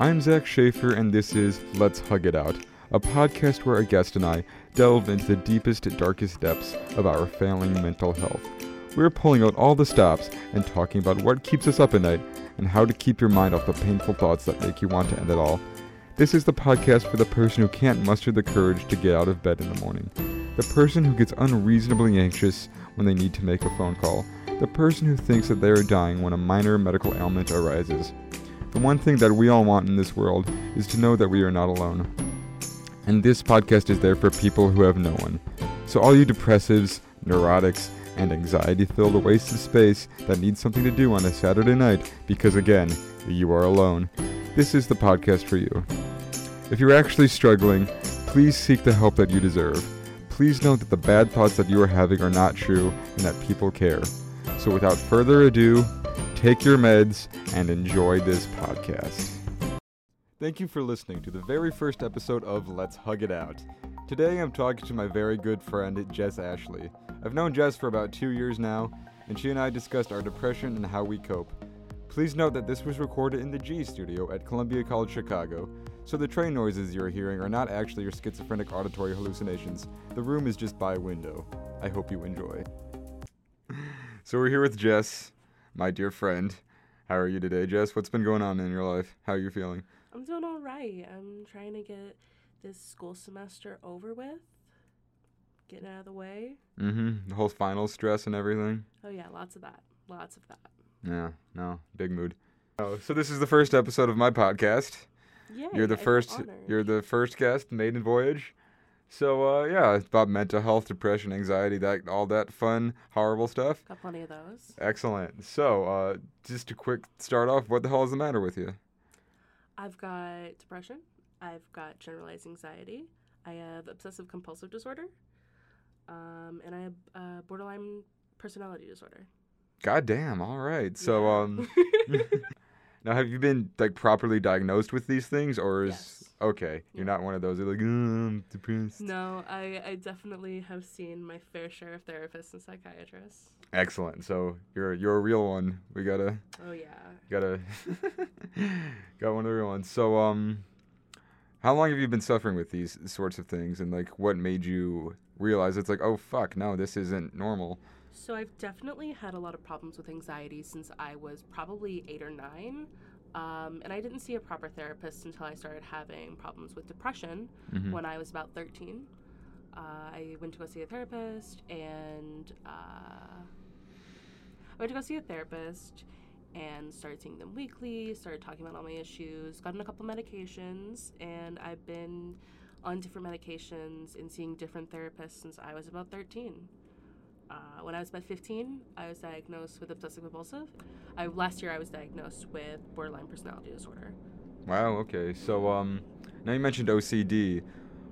I'm Zach Schaefer, and this is Let's Hug It Out, a podcast where a guest and I delve into the deepest, darkest depths of our failing mental health. We're pulling out all the stops and talking about what keeps us up at night and how to keep your mind off the painful thoughts that make you want to end it all. This is the podcast for the person who can't muster the courage to get out of bed in the morning, the person who gets unreasonably anxious when they need to make a phone call, the person who thinks that they are dying when a minor medical ailment arises. The one thing that we all want in this world is to know that we are not alone. And this podcast is there for people who have no one. So, all you depressives, neurotics, and anxiety filled waste of space that need something to do on a Saturday night because, again, you are alone, this is the podcast for you. If you're actually struggling, please seek the help that you deserve. Please know that the bad thoughts that you are having are not true and that people care. So, without further ado, take your meds and enjoy this podcast. Thank you for listening to the very first episode of Let's Hug It Out. Today I'm talking to my very good friend Jess Ashley. I've known Jess for about two years now, and she and I discussed our depression and how we cope. Please note that this was recorded in the G studio at Columbia College Chicago, so the train noises you're hearing are not actually your schizophrenic auditory hallucinations. The room is just by window. I hope you enjoy. so we're here with Jess, my dear friend. How are you today, Jess? What's been going on in your life? How are you feeling? I'm doing all right. I'm trying to get this school semester over with, getting out of the way. Mm-hmm. The whole final stress and everything. Oh yeah, lots of that. Lots of that. Yeah, no, big mood. Oh, so this is the first episode of my podcast. Yeah. You're the first. You're the first guest, maiden voyage. So uh, yeah, it's about mental health, depression, anxiety, that all that fun, horrible stuff. Got plenty of those. Excellent. So uh, just a quick start off. What the hell is the matter with you? I've got depression. I've got generalized anxiety. I have obsessive compulsive disorder. Um, and I have uh, borderline personality disorder. God damn. All right. So Yeah. um, now have you been like properly diagnosed with these things, or is Yes. okay? You're Yeah. not one of those. You're like, "Uh, I'm depressed. no, I, I definitely have seen my fair share of therapists and psychiatrists. Excellent. So you're you're a real one. We gotta Oh yeah. gotta got one of the real ones. So um, how long have you been suffering with these sorts of things, and like what made you realize it's like, oh fuck, no, this isn't normal. So I've definitely had a lot of problems with anxiety since I was probably eight or nine. Um, and I didn't see a proper therapist until I started having problems with depression Mhm. when I was about 13. Uh, I went to go see a therapist and uh, I went to go see a therapist and started seeing them weekly, started talking about all my issues, gotten a couple medications, and I've been on different medications and seeing different therapists since I was about 13. Uh, when I was about 15, I was diagnosed with obsessive compulsive. I, last year, I was diagnosed with borderline personality disorder. Wow. Okay. So um, now you mentioned OCD.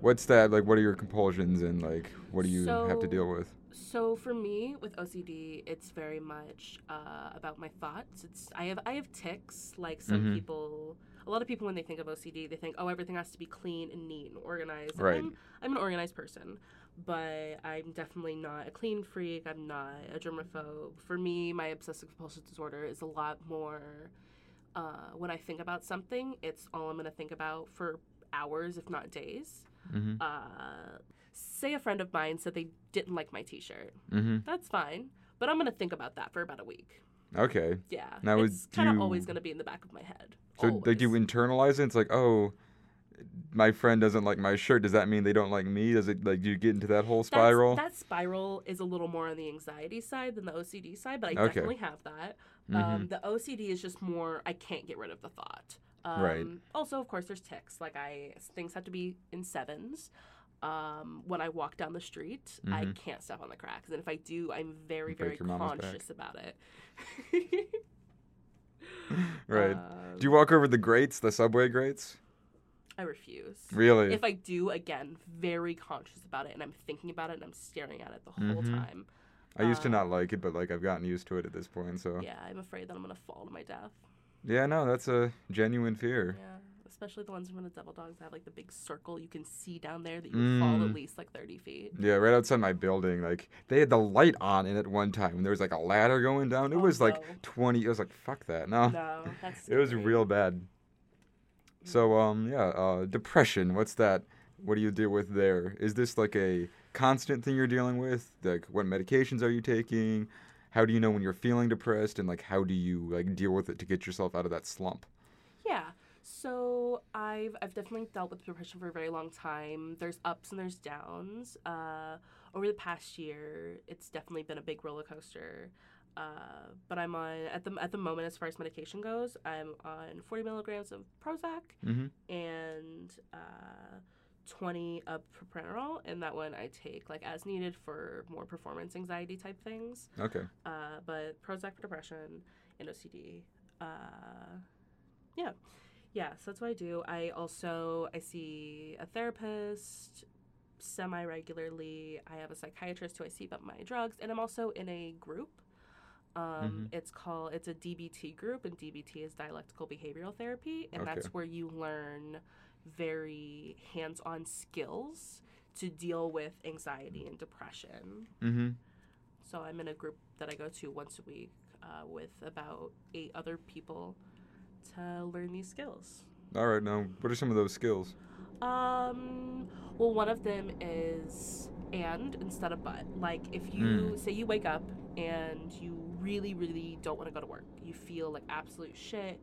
What's that like? What are your compulsions and like what do you have to deal with? So for me, with OCD, it's very much uh, about my thoughts. It's I have I have tics. Like some Mhm. people, a lot of people when they think of OCD, they think, oh, everything has to be clean and neat and organized. And Right. I'm, I'm an organized person, but I'm definitely not a clean freak. I'm not a germaphobe. For me, my obsessive compulsive disorder is a lot more. Uh, when I think about something, it's all I'm going to think about for hours, if not days. Mm-hmm. Uh, say a friend of mine said they didn't like my T-shirt. Mm-hmm. That's fine, but I'm gonna think about that for about a week. Okay. Yeah, Now, it's kind of you- always gonna be in the back of my head. So like you internalize it. It's like, oh, my friend doesn't like my shirt. Does that mean they don't like me? Does it like do you get into that whole That's- spiral? that spiral is a little more on the anxiety side than the OCD side, but I Okay. definitely have that. Mhm. Um, the OCD is just more I can't get rid of the thought. Um, Right. Also, of course, there's tics. Like I things have to be in sevens. Um, when I walk down the street, I Mhm. can't step on the cracks, and if I do, I'm very, very your mama's back. conscious about it. right. Um, do you walk over the grates, the subway grates? I refuse. Really? If I do, again, very conscious about it, and I'm thinking about it, and I'm staring at it the whole Mhm. time. I used to not um, like it, but like I've gotten used to it at this point. So Yeah, I'm afraid that I'm gonna fall to my death. yeah, no, that's a genuine fear. Yeah, especially the ones from the devil dogs that have like the big circle you can see down there that you would fall Mm. at least like 30 feet. Yeah, right outside my building, like they had the light on in it one time, and there was like a ladder going down. It Oh, was like no. twenty. It was like fuck that. No, No, that's it was real bad. So um yeah, uh, depression. What's that? What do you deal with there? Is this like a constant thing you're dealing with? Like what medications are you taking? How do you know when you're feeling depressed and like how do you like deal with it to get yourself out of that slump? Yeah. So I've I've definitely dealt with depression for a very long time. There's ups and there's downs. Uh, over the past year, it's definitely been a big roller coaster. Uh, but I'm on at the at the moment as far as medication goes. I'm on 40 milligrams of Prozac Mm-hmm. and uh, 20 of propranolol, and that one I take like as needed for more performance anxiety type things. Okay. Uh, but Prozac for depression and OCD. Uh, yeah, yeah. So that's what I do. I also I see a therapist semi regularly. I have a psychiatrist who I see about my drugs, and I'm also in a group. Um, It's called it's a DBT group, and DBT is dialectical behavioral therapy, and Okay. that's where you learn very hands-on skills to deal with anxiety and depression. Mm-hmm. So I'm in a group that I go to once a week uh, with about eight other people to learn these skills. All right. Now, what are some of those skills? Um, well, one of them is and instead of but. Like if you say you wake up and you really, really don't want to go to work, you feel like absolute shit.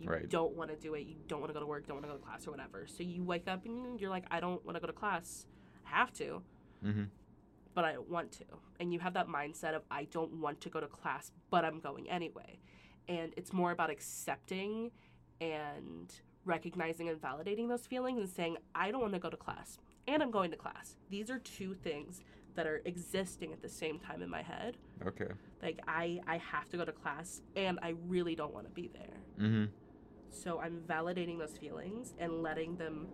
You Right. don't want to do it. You don't want to go to work. Don't want to go to class or whatever. So you wake up and you're like, I don't want to go to class. I have to. Mm-hmm. but I don't want to. And you have that mindset of I don't want to go to class, but I'm going anyway. And it's more about accepting and recognizing and validating those feelings and saying I don't want to go to class and I'm going to class. These are two things that are existing at the same time in my head. Okay. Like I I have to go to class and I really don't want to be there. Mm-hmm. So I'm validating those feelings and letting them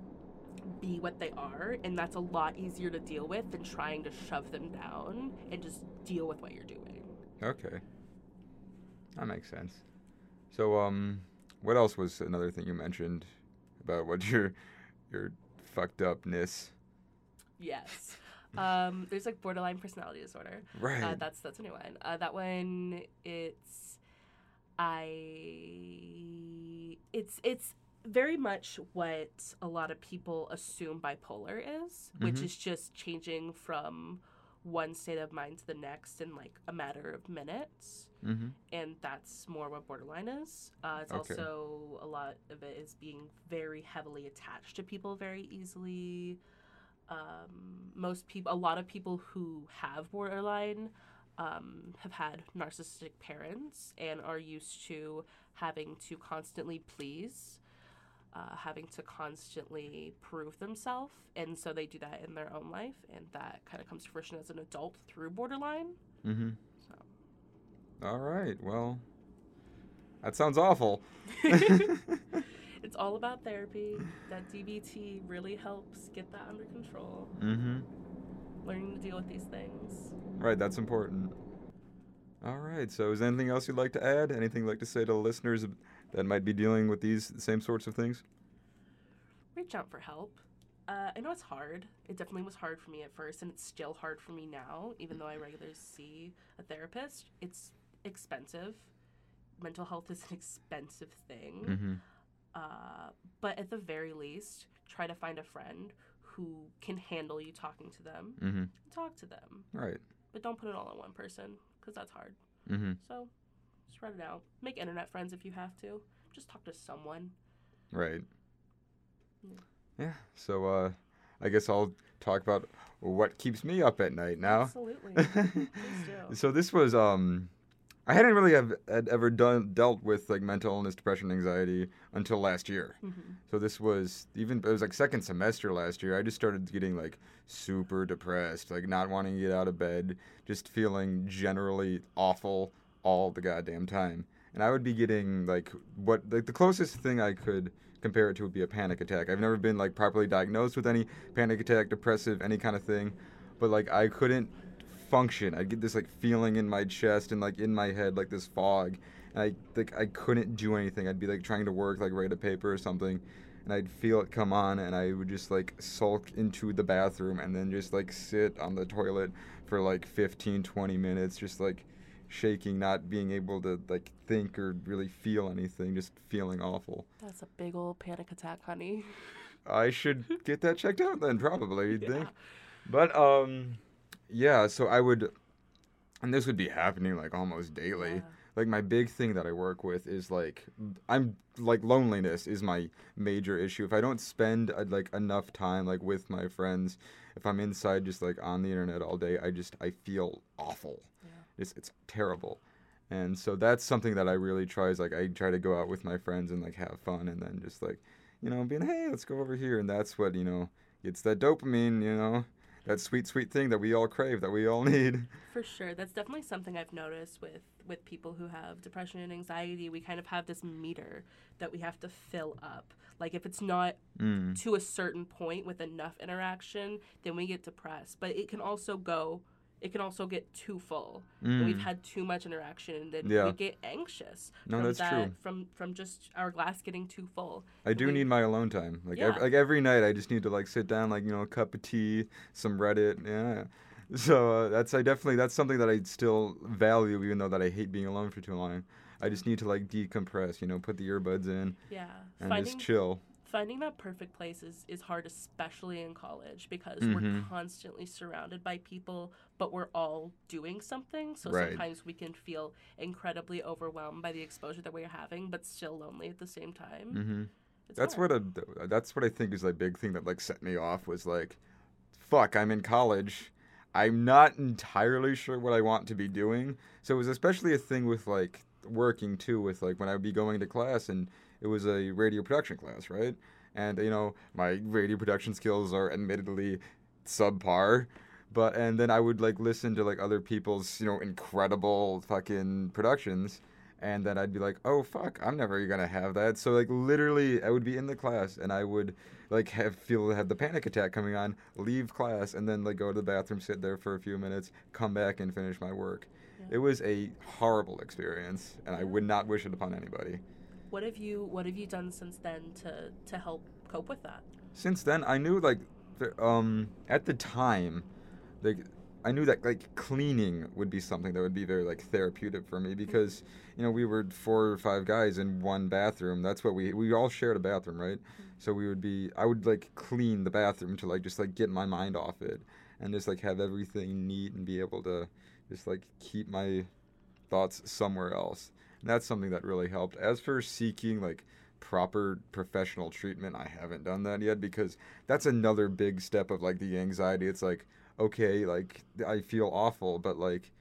be what they are, and that's a lot easier to deal with than trying to shove them down and just deal with what you're doing. Okay. That makes sense. So, um, what else was another thing you mentioned about what your your fucked upness? Yes. um, there's like borderline personality disorder. Right. Uh, that's that's a new one. Uh, that one, it's I, it's it's very much what a lot of people assume bipolar is, which Mhm. is just changing from one state of mind to the next in like a matter of minutes. mm-hmm. And that's more what borderline is. Uh, it's Okay. also a lot of it is being very heavily attached to people very easily um, most people, a lot of people who have borderline um, have had narcissistic parents and are used to having to constantly please, uh, having to constantly prove themselves. And so they do that in their own life. And that kind of comes to fruition as an adult through borderline. Mm-hmm. So. All right. Well, that sounds awful. it's all about therapy. That DBT really helps get that under control. mm-hmm. Learning to deal with these things. Right. That's important. All right. So, is there anything else you'd like to add? Anything you'd like to say to the listeners that might be dealing with these same sorts of things? reach out for help. Uh, I know it's hard. It definitely was hard for me at first, and it's still hard for me now, even though I regularly see a therapist. It's expensive. Mental health is an expensive thing. Mm-hmm. Uh, but at the very least, try to find a friend who can handle you talking to them. Mm-hmm. Talk to them. Right. But don't put it all on one person, because that's hard. Mm-hmm. So spread it out. Make internet friends if you have to. Just talk to someone. Right. Yeah. Yeah. So, uh, I guess I'll talk about what keeps me up at night now. Absolutely. Do. so this was um I hadn't really have had ever done dealt with like mental illness, depression, anxiety until last year. hmm So this was even it was like second semester last year. I just started getting like super depressed, like not wanting to get out of bed, just feeling generally awful all the goddamn time. And I would be getting like what like the closest thing I could compare it to would be a panic attack. I've never been like properly diagnosed with any panic attack, depressive, any kind of thing, but like I couldn't function. I'd get this like feeling in my chest and like in my head, like this fog. And I like I couldn't do anything. I'd be like trying to work, like write a paper or something, and I'd feel it come on, and I would just like sulk into the bathroom and then just like sit on the toilet for like 15, 20 minutes, just like shaking, not being able to like think or really feel anything, just feeling awful. That's a big old panic attack, honey. I should get that checked out then, probably. You'd Yeah. think. But um, yeah. So I would, and this would be happening like almost daily. Yeah. Like my big thing that I work with is like I'm like loneliness is my major issue. If I don't spend uh, like enough time like with my friends, if I'm inside just like on the internet all day, I just I feel awful. Yeah. It's it's terrible. And so that's something that I really try is like I try to go out with my friends and like have fun and then just like, you know, being hey, let's go over here and that's what, you know, it's that dopamine, you know, that sweet sweet thing that we all crave, that we all need. For sure. That's definitely something I've noticed with with people who have depression and anxiety. We kind of have this meter that we have to fill up. Like if it's not Mm. to a certain point with enough interaction, then we get depressed. But it can also go it can also get too full. When We've Mm. had too much interaction, then Yeah. we get anxious. No, from that's that, true. From from just our glass getting too full. I do we- need my alone time. Like ev- like every night, I just need to like sit down, like you know, a cup of tea, some Reddit. Yeah. So uh, that's I definitely that's something that I still value, even though that I hate being alone for too long. I just need to like decompress, you know, put the earbuds in Yeah. and Finding just chill. Finding that perfect place is, is hard especially in college because Mhm. we're constantly surrounded by people but we're all doing something so Right. sometimes we can feel incredibly overwhelmed by the exposure that we're having but still lonely at the same time hmm That's hard. what a that's what I think is a big thing that like set me off was like, fuck, I'm in college. I'm not entirely sure what I want to be doing. So it was especially a thing with like working too, with like when I would be going to class and it was a radio production class, right? And you know, my radio production skills are admittedly subpar. But and then I would like listen to like other people's, you know, incredible fucking productions and then I'd be like, "Oh fuck, I'm never gonna have that." So like literally, I would be in the class and I would like have feel have the panic attack coming on, leave class, and then like go to the bathroom, sit there for a few minutes, come back and finish my work. Yeah. It was a horrible experience, and I would not wish it upon anybody. What have you what have you done since then to to help cope with that Since then, I knew like, the- um, at the time, like. I knew that like cleaning would be something that would be very like therapeutic for me because you know we were four or five guys in one bathroom. That's what we we all shared a bathroom, right? So we would be I would like clean the bathroom to like just like get my mind off it and just like have everything neat and be able to just like keep my thoughts somewhere else. And that's something that really helped. As for seeking like proper professional treatment, I haven't done that yet because that's another big step of like the anxiety. It's like okay, like I feel awful, but like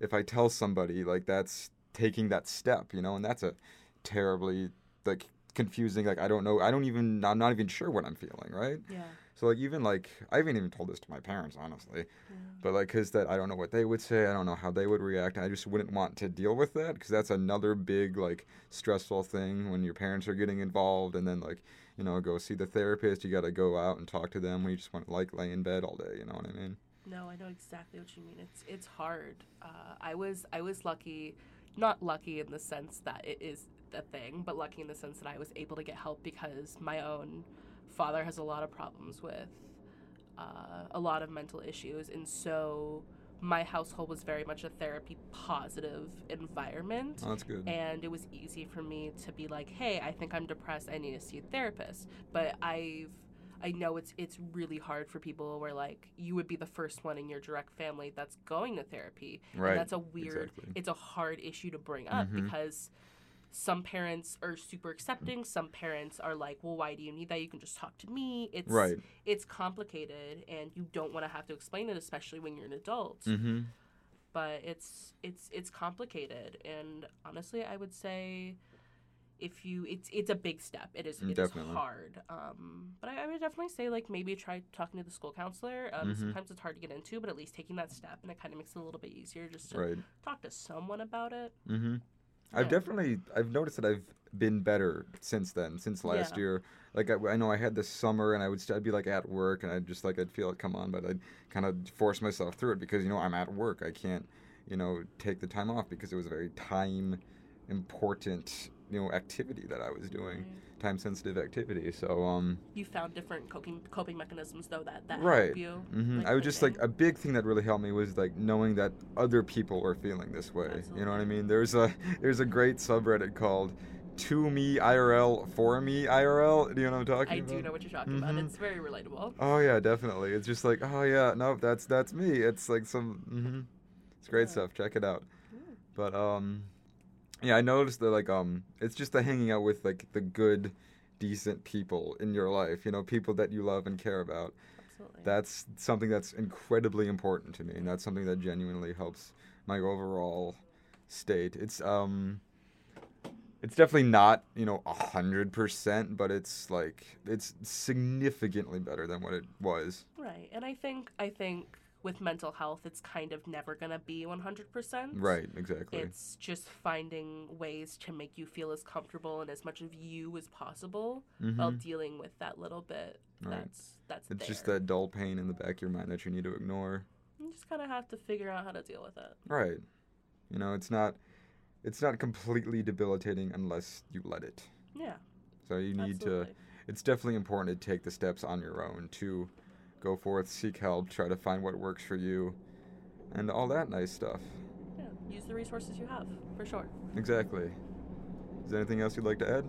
if I tell somebody, like that's taking that step, you know, and that's a terribly like confusing. Like I don't know, I don't even, I'm not even sure what I'm feeling, right? yeah So like even like I haven't even told this to my parents, honestly, but like because that I don't know what they would say, I don't know how they would react. I just wouldn't want to deal with that because that's another big like stressful thing when your parents are getting involved, and then like you know go see the therapist. You got to go out and talk to them when you just want to like lay in bed all day. You know what I mean? No, I know exactly what you mean. It's it's hard. Uh, I was I was lucky, not lucky in the sense that it is a thing, but lucky in the sense that I was able to get help because my own father has a lot of problems with uh, a lot of mental issues, and so my household was very much a therapy positive environment. Oh, that's good. And it was easy for me to be like, "Hey, I think I'm depressed. I need to see a therapist." But I've I know it's it's really hard for people where like you would be the first one in your direct family that's going to therapy. Right. And that's a weird exactly. it's a hard issue to bring up Mhm. because some parents are super accepting, some parents are like, "Well, why do you need that? You can just talk to me." It's Right. it's complicated and you don't want to have to explain it especially when you're an adult Mm-hmm. but it's it's it's complicated and honestly i would say if you it's it's a big step it is Mm, it is definitely. hard um but I, I would definitely say like maybe try talking to the school counselor um Mhm. sometimes it's hard to get into but at least taking that step and it kind of makes it a little bit easier just to Right. talk to someone about it Mm-hmm. I've definitely I've noticed that I've been better since then, since last Yeah. year. Like I, I know I had this summer, and I would st- I'd be like at work, and I'd just like I'd feel it come on, but I'd kind of force myself through it because you know I'm at work. I can't you know take the time off because it was a very time important you know activity that I was doing, Right. time sensitive activity. So um, You found different coping coping mechanisms though that that right. help you. hmm like, I was just like a big thing that really helped me was like knowing that other people were feeling this way. You know what I mean? There's a there's a great subreddit called to me IRL for me IRL. Do you know what I'm talking I about? I do know what you're talking about. Mhm. It's very relatable. Oh yeah, definitely. It's just like, oh yeah, no, that's that's me. It's like some, hmm it's great Yeah. stuff. Check it out. But um, yeah, I noticed that like um, it's just the hanging out with like the good, decent people in your life. You know, people that you love and care about. Absolutely. That's something that's incredibly important to me, and that's something that genuinely helps my overall state. It's um. It's definitely not, you know, a hundred percent, but it's like it's significantly better than what it was. Right. And I think I think with mental health it's kind of never gonna be one hundred percent. Right, exactly. It's just finding ways to make you feel as comfortable and as much of you as possible while Mhm. dealing with that little bit Right. that's that's It's just that dull pain in the back of your mind that you need to ignore. You just kinda have to figure out how to deal with it. Right. You know, it's not it's not completely debilitating unless you let it. Yeah. So you need absolutely. to it's definitely important to take the steps on your own to go forth, seek help, try to find what works for you and all that nice stuff. Yeah. Use the resources you have, for sure. Exactly. Is there anything else you'd like to add?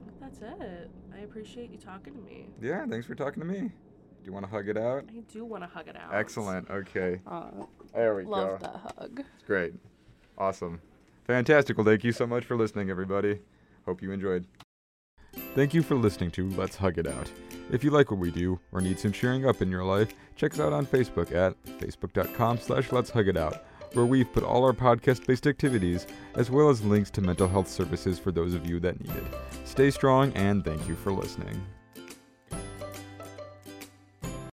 I think that's it. I appreciate you talking to me. Yeah, thanks for talking to me. Do you want to hug it out? I do want to hug it out. Excellent. Okay. Uh, There we go. love go. that hug. It's great. Awesome. Fantastic. Well, thank you so much for listening, everybody. Hope you enjoyed. Thank you for listening to Let's Hug It Out. If you like what we do or need some cheering up in your life, check us out on Facebook at facebook.com slash let's hug it out, where we've put all our podcast-based activities as well as links to mental health services for those of you that need it. Stay strong and thank you for listening.